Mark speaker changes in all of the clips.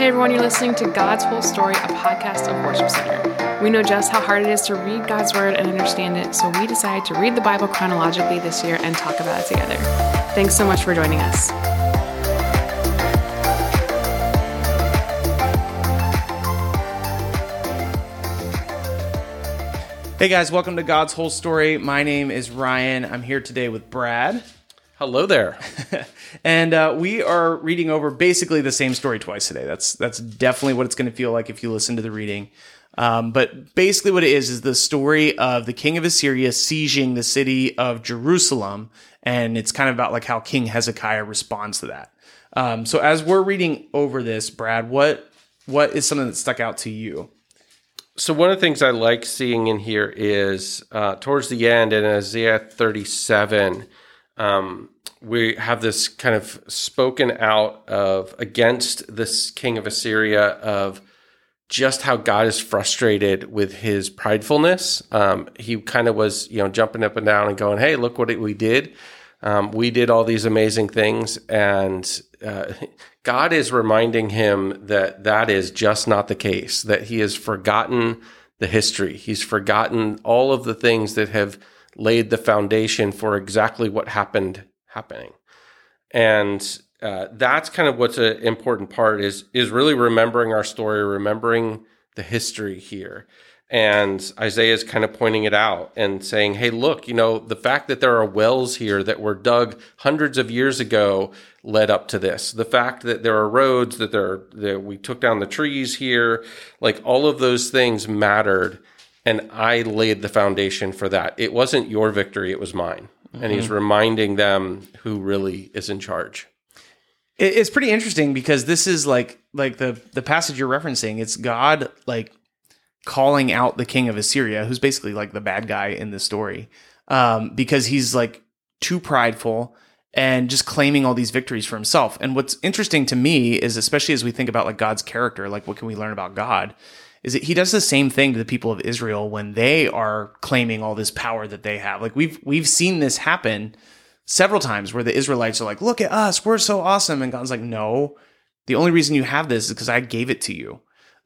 Speaker 1: Hey everyone, you're listening to God's Whole Story, a podcast of Worship Center. We know just how hard it is to read God's Word and understand it, so we decided to read the Bible chronologically this year and talk about it together. Thanks so much for joining us.
Speaker 2: Hey guys, welcome to God's Whole Story. My name is Ryan. I'm here today with Brad.
Speaker 3: Hello there.
Speaker 2: and uh, we are reading over basically the same story twice today. That's that's definitely what it's going to feel like if you listen to the reading. Um, but basically, what it is is the story of the king of Assyria sieging the city of Jerusalem, and it's kind of about like how King Hezekiah responds to that. Um, so, as we're reading over this, Brad, what what is something that stuck out to you?
Speaker 3: So one of the things I like seeing in here is uh, towards the end in Isaiah 37, um, we have this kind of spoken out of against this king of Assyria of just how God is frustrated with his pridefulness. Um, he kind of was, you know, jumping up and down and going, "Hey, look what we did! Um, we did all these amazing things," and uh, God is reminding him that that is just not the case. That he has forgotten the history. He's forgotten all of the things that have laid the foundation for exactly what happened happening. And uh, that's kind of what's an important part is is really remembering our story, remembering the history here. And Isaiah is kind of pointing it out and saying, hey, look, you know, the fact that there are wells here that were dug hundreds of years ago led up to this. The fact that there are roads, that there that we took down the trees here, like all of those things mattered and I laid the foundation for that. It wasn't your victory, it was mine. Mm-hmm. And he's mm-hmm. reminding them who really is in charge.
Speaker 2: It's pretty interesting because this is like like the the passage you're referencing. It's God like calling out the king of Assyria, who's basically like the bad guy in the story, um, because he's like too prideful and just claiming all these victories for himself. And what's interesting to me is, especially as we think about like God's character, like what can we learn about God? Is that he does the same thing to the people of Israel when they are claiming all this power that they have. Like we've we've seen this happen several times where the Israelites are like, "Look at us, we're so awesome," and God's like, "No, the only reason you have this is because I gave it to you."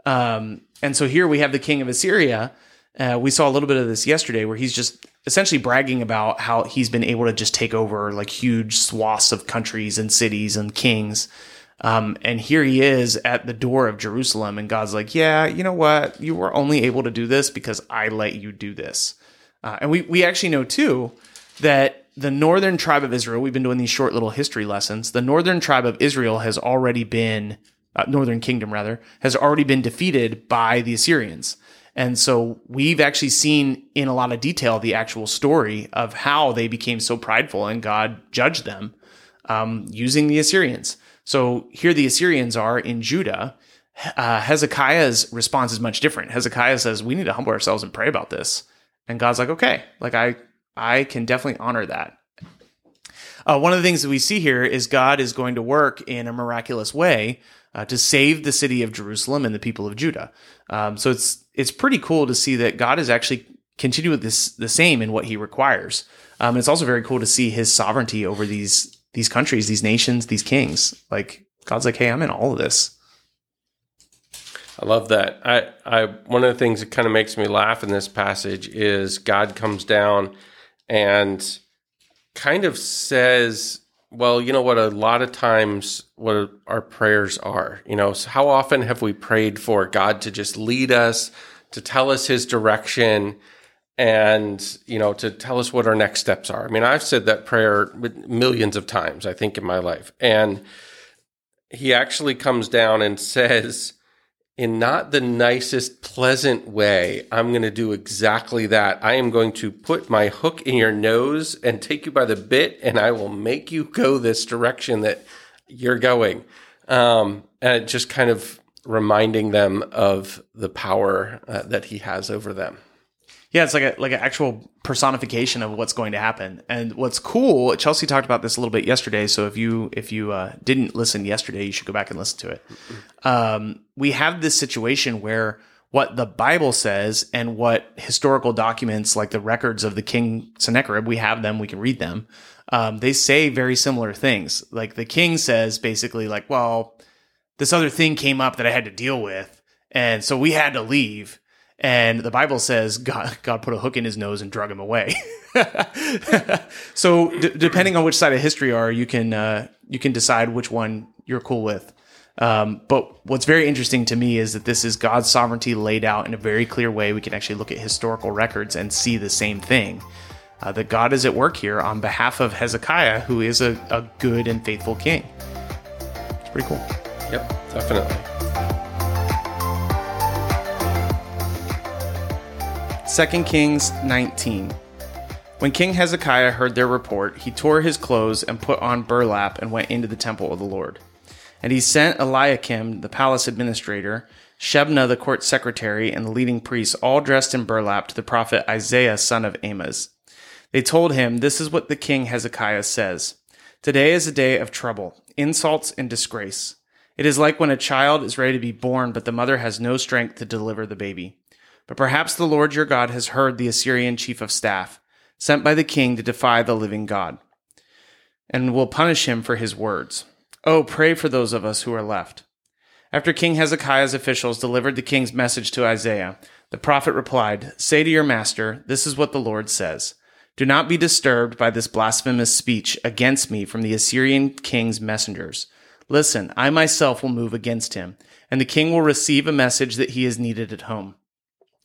Speaker 2: Um, and so here we have the king of Assyria. Uh, we saw a little bit of this yesterday, where he's just essentially bragging about how he's been able to just take over like huge swaths of countries and cities and kings um, and here he is at the door of Jerusalem, and God's like, "Yeah, you know what? You were only able to do this because I let you do this." Uh, and we we actually know too that the northern tribe of Israel. We've been doing these short little history lessons. The northern tribe of Israel has already been uh, northern kingdom rather has already been defeated by the Assyrians. And so we've actually seen in a lot of detail the actual story of how they became so prideful and God judged them um, using the Assyrians. So here the Assyrians are in Judah. Uh, Hezekiah's response is much different. Hezekiah says, "We need to humble ourselves and pray about this." And God's like, "Okay, like I, I can definitely honor that." Uh, one of the things that we see here is God is going to work in a miraculous way uh, to save the city of Jerusalem and the people of Judah. Um, so it's it's pretty cool to see that God is actually continuing this the same in what He requires. Um, it's also very cool to see His sovereignty over these these countries, these nations, these kings. Like God's like, hey, I'm in all of this.
Speaker 3: I love that. I, I one of the things that kind of makes me laugh in this passage is God comes down and kind of says, well, you know what? A lot of times, what our prayers are, you know, so how often have we prayed for God to just lead us, to tell us His direction, and you know to tell us what our next steps are. I mean, I've said that prayer millions of times, I think, in my life, and he actually comes down and says, in not the nicest, pleasant way, I'm going to do exactly that. I am going to put my hook in your nose and take you by the bit, and I will make you go this direction that you're going. Um, and just kind of reminding them of the power uh, that he has over them.
Speaker 2: Yeah, it's like a like an actual personification of what's going to happen. And what's cool, Chelsea talked about this a little bit yesterday. So if you if you uh, didn't listen yesterday, you should go back and listen to it. Um, we have this situation where what the Bible says and what historical documents, like the records of the king Sennacherib, we have them, we can read them. Um, they say very similar things. Like the king says basically, like, well, this other thing came up that I had to deal with, and so we had to leave. And the Bible says God, God put a hook in his nose and drug him away. so d- depending on which side of history you are, you can uh, you can decide which one you're cool with. Um, but what's very interesting to me is that this is God's sovereignty laid out in a very clear way. We can actually look at historical records and see the same thing. Uh, that God is at work here on behalf of Hezekiah, who is a, a good and faithful king. It's pretty cool.
Speaker 3: Yep, definitely.
Speaker 2: 2 Kings 19. When King Hezekiah heard their report, he tore his clothes and put on burlap and went into the temple of the Lord. And he sent Eliakim, the palace administrator, Shebna, the court secretary, and the leading priests, all dressed in burlap, to the prophet Isaiah, son of Amoz. They told him, This is what the king Hezekiah says Today is a day of trouble, insults, and disgrace. It is like when a child is ready to be born, but the mother has no strength to deliver the baby. But perhaps the Lord your God has heard the Assyrian chief of staff, sent by the king to defy the living God, and will punish him for his words. Oh, pray for those of us who are left. After King Hezekiah's officials delivered the king's message to Isaiah, the prophet replied, Say to your master, This is what the Lord says. Do not be disturbed by this blasphemous speech against me from the Assyrian king's messengers. Listen, I myself will move against him, and the king will receive a message that he is needed at home.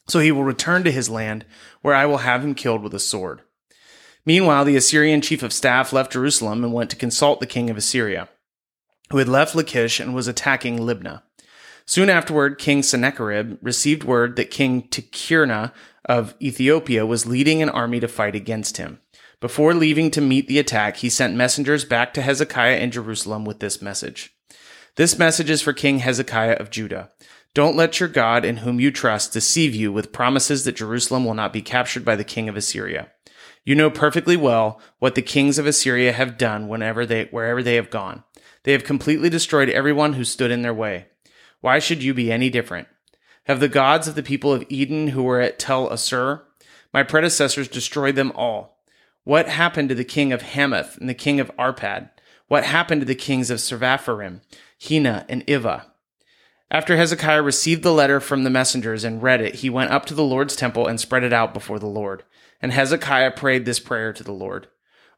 Speaker 2: So he will return to his land, where I will have him killed with a sword. Meanwhile, the Assyrian chief of staff left Jerusalem and went to consult the king of Assyria, who had left Lachish and was attacking Libnah. Soon afterward, King Sennacherib received word that King Tikhirna of Ethiopia was leading an army to fight against him. Before leaving to meet the attack, he sent messengers back to Hezekiah in Jerusalem with this message. This message is for King Hezekiah of Judah. Don't let your God, in whom you trust, deceive you with promises that Jerusalem will not be captured by the king of Assyria. You know perfectly well what the kings of Assyria have done whenever they, wherever they have gone. They have completely destroyed everyone who stood in their way. Why should you be any different? Have the gods of the people of Eden who were at Telassar? My predecessors destroyed them all. What happened to the king of Hamath and the king of Arpad? What happened to the kings of Sepharvaim, Hena, and Ivvah? After Hezekiah received the letter from the messengers and read it, he went up to the Lord's temple and spread it out before the Lord. And Hezekiah prayed this prayer to the Lord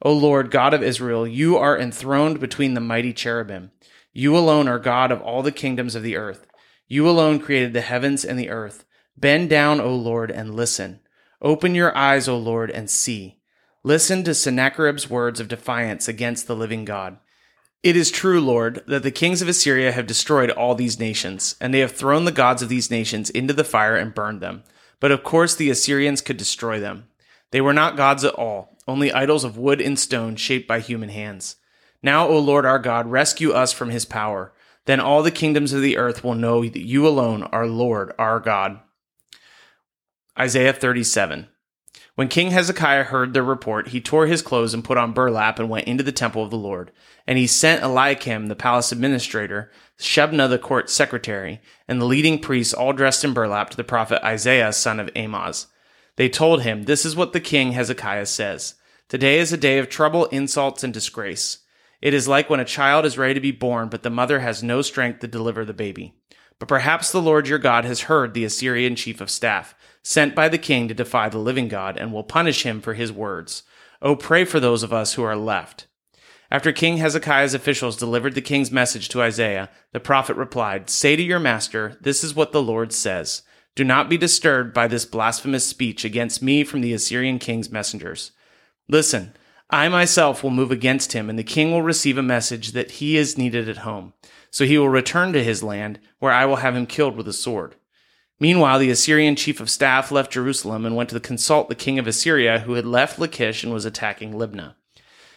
Speaker 2: O Lord, God of Israel, you are enthroned between the mighty cherubim. You alone are God of all the kingdoms of the earth. You alone created the heavens and the earth. Bend down, O Lord, and listen. Open your eyes, O Lord, and see. Listen to Sennacherib's words of defiance against the living God. It is true, Lord, that the kings of Assyria have destroyed all these nations, and they have thrown the gods of these nations into the fire and burned them. But of course the Assyrians could destroy them. They were not gods at all, only idols of wood and stone shaped by human hands. Now, O Lord our God, rescue us from his power. Then all the kingdoms of the earth will know that you alone are Lord our God. Isaiah 37. When King Hezekiah heard their report, he tore his clothes and put on burlap and went into the temple of the Lord. And he sent Eliakim, the palace administrator, Shebna, the court secretary, and the leading priests, all dressed in burlap, to the prophet Isaiah, son of Amoz. They told him, This is what the king Hezekiah says Today is a day of trouble, insults, and disgrace. It is like when a child is ready to be born, but the mother has no strength to deliver the baby. But perhaps the Lord your God has heard the Assyrian chief of staff sent by the king to defy the living God, and will punish him for his words. Oh, pray for those of us who are left. After King Hezekiah's officials delivered the king's message to Isaiah, the prophet replied, Say to your master, This is what the Lord says. Do not be disturbed by this blasphemous speech against me from the Assyrian king's messengers. Listen, I myself will move against him, and the king will receive a message that he is needed at home. So he will return to his land, where I will have him killed with a sword. Meanwhile, the Assyrian chief of staff left Jerusalem and went to consult the king of Assyria, who had left Lachish and was attacking Libnah.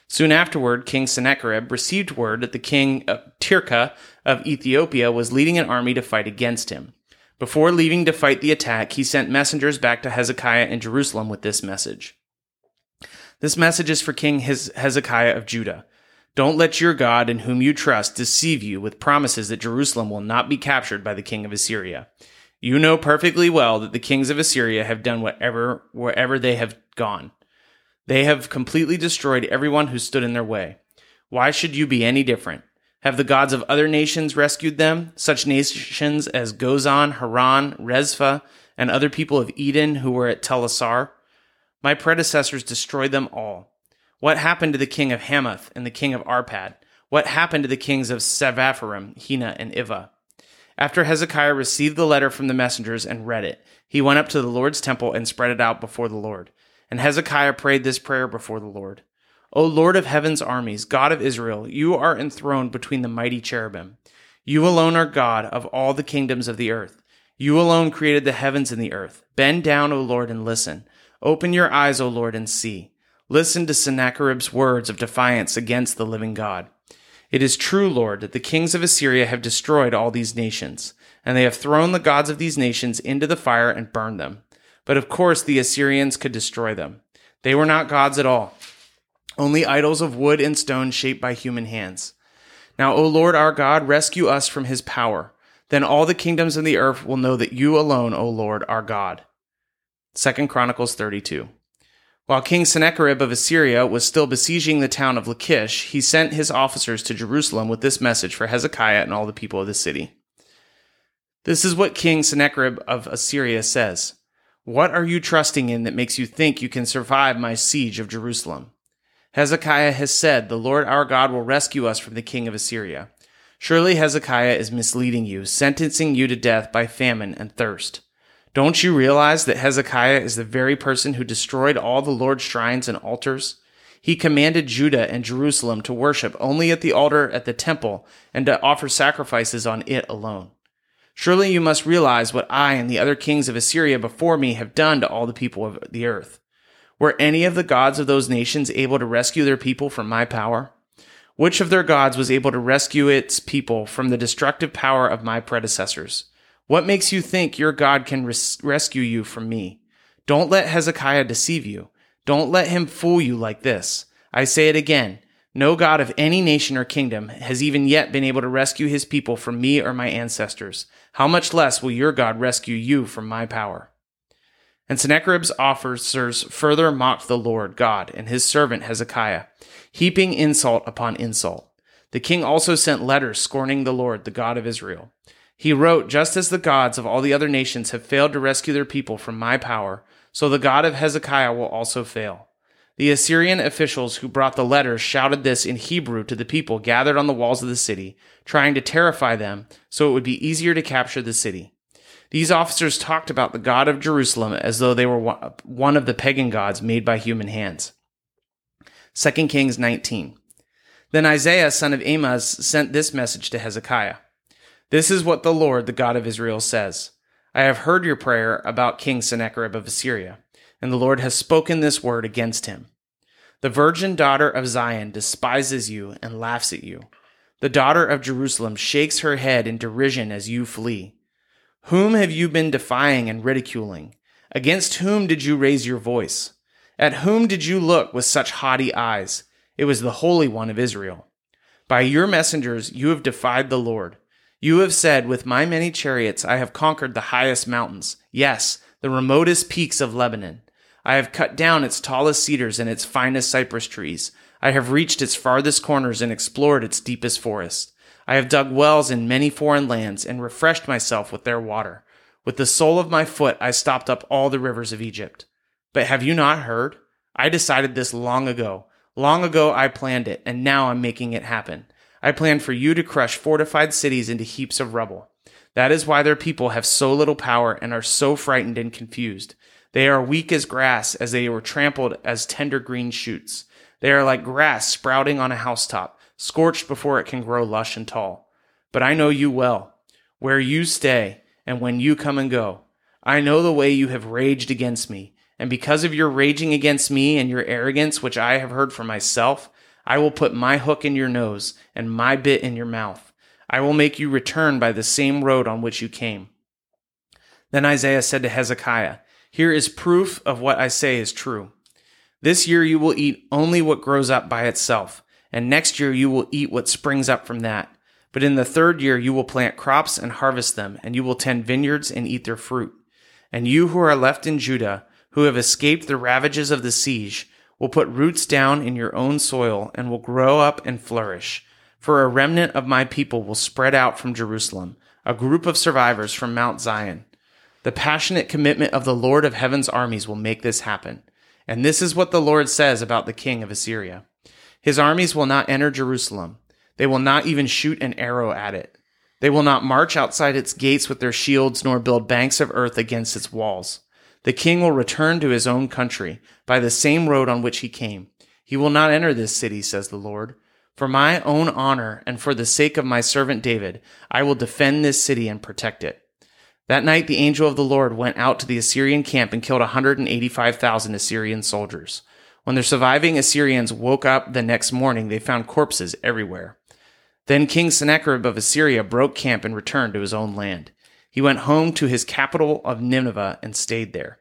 Speaker 2: Soon afterward, King Sennacherib received word that the king of Tirhakah of Ethiopia was leading an army to fight against him. Before leaving to fight the attack, he sent messengers back to Hezekiah in Jerusalem with this message. This message is for King Hezekiah of Judah. Don't let your God, in whom you trust, deceive you with promises that Jerusalem will not be captured by the king of Assyria. You know perfectly well that the kings of Assyria have done whatever wherever they have gone. They have completely destroyed everyone who stood in their way. Why should you be any different? Have the gods of other nations rescued them, such nations as Gozan, Haran, Rezeph, and other people of Eden who were at Telassar? My predecessors destroyed them all. What happened to the king of Hamath and the king of Arpad? What happened to the kings of Sepharvaim, Hena, and Ivvah? After Hezekiah received the letter from the messengers and read it, he went up to the Lord's temple and spread it out before the Lord. And Hezekiah prayed this prayer before the Lord. O Lord of heaven's armies, God of Israel, you are enthroned between the mighty cherubim. You alone are God of all the kingdoms of the earth. You alone created the heavens and the earth. Bend down, O Lord, and listen. Open your eyes, O Lord, and see. Listen to Sennacherib's words of defiance against the living God. It is true, Lord, that the kings of Assyria have destroyed all these nations, and they have thrown the gods of these nations into the fire and burned them. But of course the Assyrians could destroy them. They were not gods at all only idols of wood and stone shaped by human hands. Now, O Lord our God, rescue us from his power. Then all the kingdoms of the earth will know that you alone, O Lord, are God. 2 Chronicles 32. While King Sennacherib of Assyria was still besieging the town of Lachish, he sent his officers to Jerusalem with this message for Hezekiah and all the people of the city. This is what King Sennacherib of Assyria says What are you trusting in that makes you think you can survive my siege of Jerusalem? Hezekiah has said, The Lord our God will rescue us from the king of Assyria. Surely Hezekiah is misleading you, sentencing you to death by famine and thirst. Don't you realize that Hezekiah is the very person who destroyed all the Lord's shrines and altars? He commanded Judah and Jerusalem to worship only at the altar at the temple and to offer sacrifices on it alone. Surely you must realize what I and the other kings of Assyria before me have done to all the people of the earth. Were any of the gods of those nations able to rescue their people from my power? Which of their gods was able to rescue its people from the destructive power of my predecessors? What makes you think your God can res- rescue you from me? Don't let Hezekiah deceive you. Don't let him fool you like this. I say it again. No God of any nation or kingdom has even yet been able to rescue his people from me or my ancestors. How much less will your God rescue you from my power? And Sennacherib's officers further mocked the Lord God and his servant Hezekiah, heaping insult upon insult. The king also sent letters scorning the Lord, the God of Israel. He wrote, Just as the gods of all the other nations have failed to rescue their people from my power, so the God of Hezekiah will also fail. The Assyrian officials who brought the letter shouted this in Hebrew to the people gathered on the walls of the city, trying to terrify them so it would be easier to capture the city. These officers talked about the God of Jerusalem as though they were one of the pagan gods made by human hands. 2 Kings 19. Then Isaiah, son of Amoz, sent this message to Hezekiah This is what the Lord, the God of Israel, says I have heard your prayer about King Sennacherib of Assyria, and the Lord has spoken this word against him. The virgin daughter of Zion despises you and laughs at you. The daughter of Jerusalem shakes her head in derision as you flee. Whom have you been defying and ridiculing? Against whom did you raise your voice? At whom did you look with such haughty eyes? It was the Holy One of Israel. By your messengers you have defied the Lord. You have said, With my many chariots I have conquered the highest mountains, yes, the remotest peaks of Lebanon. I have cut down its tallest cedars and its finest cypress trees. I have reached its farthest corners and explored its deepest forests. I have dug wells in many foreign lands and refreshed myself with their water. With the sole of my foot I stopped up all the rivers of Egypt. But have you not heard? I decided this long ago. Long ago I planned it, and now I'm making it happen. I planned for you to crush fortified cities into heaps of rubble. That is why their people have so little power and are so frightened and confused. They are weak as grass, as they were trampled as tender green shoots. They are like grass sprouting on a housetop scorched before it can grow lush and tall. But I know you well, where you stay, and when you come and go. I know the way you have raged against me, and because of your raging against me and your arrogance, which I have heard for myself, I will put my hook in your nose and my bit in your mouth. I will make you return by the same road on which you came. Then Isaiah said to Hezekiah, Here is proof of what I say is true. This year you will eat only what grows up by itself and next year you will eat what springs up from that. But in the third year you will plant crops and harvest them, and you will tend vineyards and eat their fruit. And you who are left in Judah, who have escaped the ravages of the siege, will put roots down in your own soil and will grow up and flourish. For a remnant of my people will spread out from Jerusalem, a group of survivors from Mount Zion. The passionate commitment of the Lord of heaven's armies will make this happen. And this is what the Lord says about the king of Assyria. His armies will not enter Jerusalem. They will not even shoot an arrow at it. They will not march outside its gates with their shields, nor build banks of earth against its walls. The king will return to his own country by the same road on which he came. He will not enter this city, says the Lord. For my own honor and for the sake of my servant David, I will defend this city and protect it. That night, the angel of the Lord went out to the Assyrian camp and killed 185,000 Assyrian soldiers. When the surviving Assyrians woke up the next morning, they found corpses everywhere. Then King Sennacherib of Assyria broke camp and returned to his own land. He went home to his capital of Nineveh and stayed there.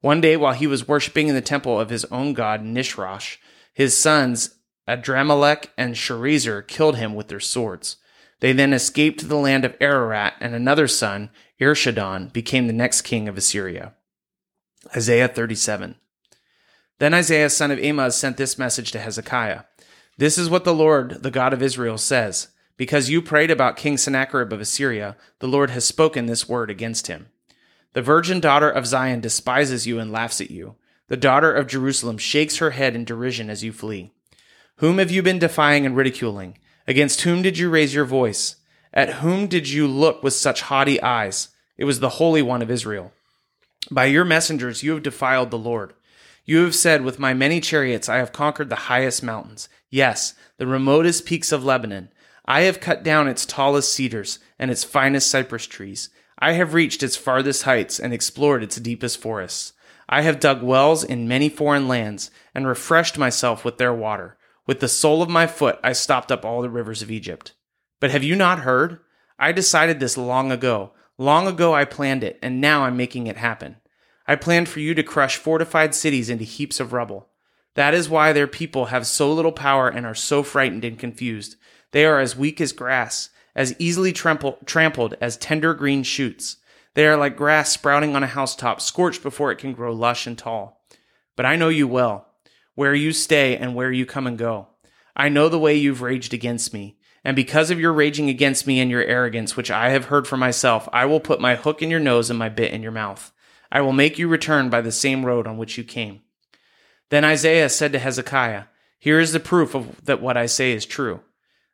Speaker 2: One day, while he was worshiping in the temple of his own god Nisroch, his sons Adramelech and Sharezer killed him with their swords. They then escaped to the land of Ararat, and another son, Esarhaddon, became the next king of Assyria. Isaiah 37. Then Isaiah son of Amoz sent this message to Hezekiah. This is what the Lord, the God of Israel, says. Because you prayed about King Sennacherib of Assyria, the Lord has spoken this word against him. The virgin daughter of Zion despises you and laughs at you. The daughter of Jerusalem shakes her head in derision as you flee. Whom have you been defying and ridiculing? Against whom did you raise your voice? At whom did you look with such haughty eyes? It was the Holy One of Israel. By your messengers you have defiled the Lord. You have said, With my many chariots I have conquered the highest mountains. Yes, the remotest peaks of Lebanon. I have cut down its tallest cedars and its finest cypress trees. I have reached its farthest heights and explored its deepest forests. I have dug wells in many foreign lands and refreshed myself with their water. With the sole of my foot I stopped up all the rivers of Egypt. But have you not heard? I decided this long ago. Long ago I planned it, and now I'm making it happen. I planned for you to crush fortified cities into heaps of rubble. That is why their people have so little power and are so frightened and confused. They are as weak as grass, as easily trample, trampled as tender green shoots. They are like grass sprouting on a housetop, scorched before it can grow lush and tall. But I know you well, where you stay and where you come and go. I know the way you've raged against me. And because of your raging against me and your arrogance, which I have heard for myself, I will put my hook in your nose and my bit in your mouth. I will make you return by the same road on which you came. Then Isaiah said to Hezekiah, Here is the proof of that what I say is true.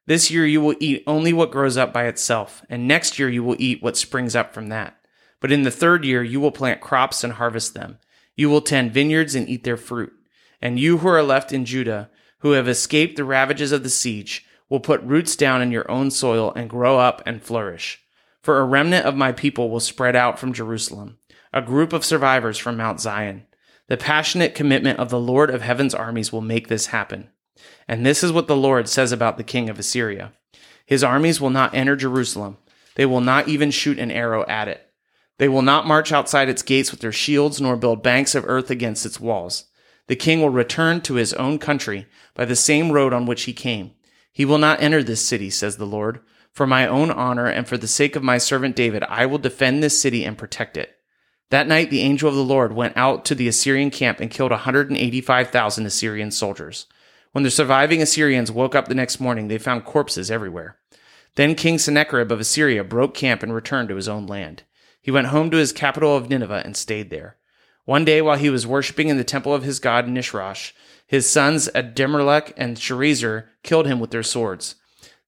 Speaker 2: This year you will eat only what grows up by itself, and next year you will eat what springs up from that. But in the third year you will plant crops and harvest them. You will tend vineyards and eat their fruit. And you who are left in Judah, who have escaped the ravages of the siege, will put roots down in your own soil and grow up and flourish. For a remnant of my people will spread out from Jerusalem a group of survivors from Mount Zion. The passionate commitment of the Lord of heaven's armies will make this happen. And this is what the Lord says about the king of Assyria His armies will not enter Jerusalem, they will not even shoot an arrow at it. They will not march outside its gates with their shields, nor build banks of earth against its walls. The king will return to his own country by the same road on which he came. He will not enter this city, says the Lord. For my own honor and for the sake of my servant David, I will defend this city and protect it. That night, the angel of the Lord went out to the Assyrian camp and killed 185,000 Assyrian soldiers. When the surviving Assyrians woke up the next morning, they found corpses everywhere. Then King Sennacherib of Assyria broke camp and returned to his own land. He went home to his capital of Nineveh and stayed there. One day, while he was worshipping in the temple of his god Nisroch, his sons Adramelech and Sharezer killed him with their swords.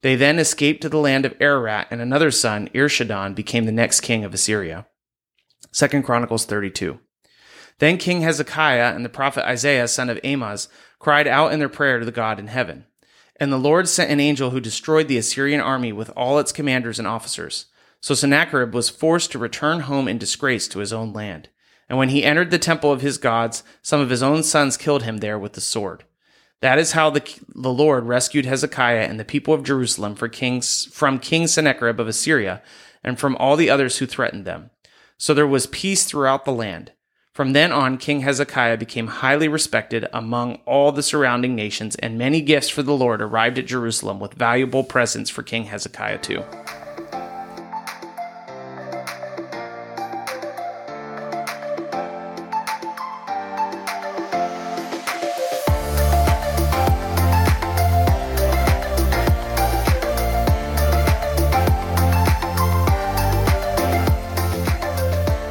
Speaker 2: They then escaped to the land of Ararat, and another son, Esarhaddon, became the next king of Assyria. Second Chronicles 32. Then King Hezekiah and the prophet Isaiah, son of Amoz, cried out in their prayer to the God in heaven. And the Lord sent an angel who destroyed the Assyrian army with all its commanders and officers. So Sennacherib was forced to return home in disgrace to his own land. And when he entered the temple of his gods, some of his own sons killed him there with the sword. That is how the, the Lord rescued Hezekiah and the people of Jerusalem for kings, from King Sennacherib of Assyria and from all the others who threatened them. So there was peace throughout the land. From then on, King Hezekiah became highly respected among all the surrounding nations, and many gifts for the Lord arrived at Jerusalem with valuable presents for King Hezekiah too.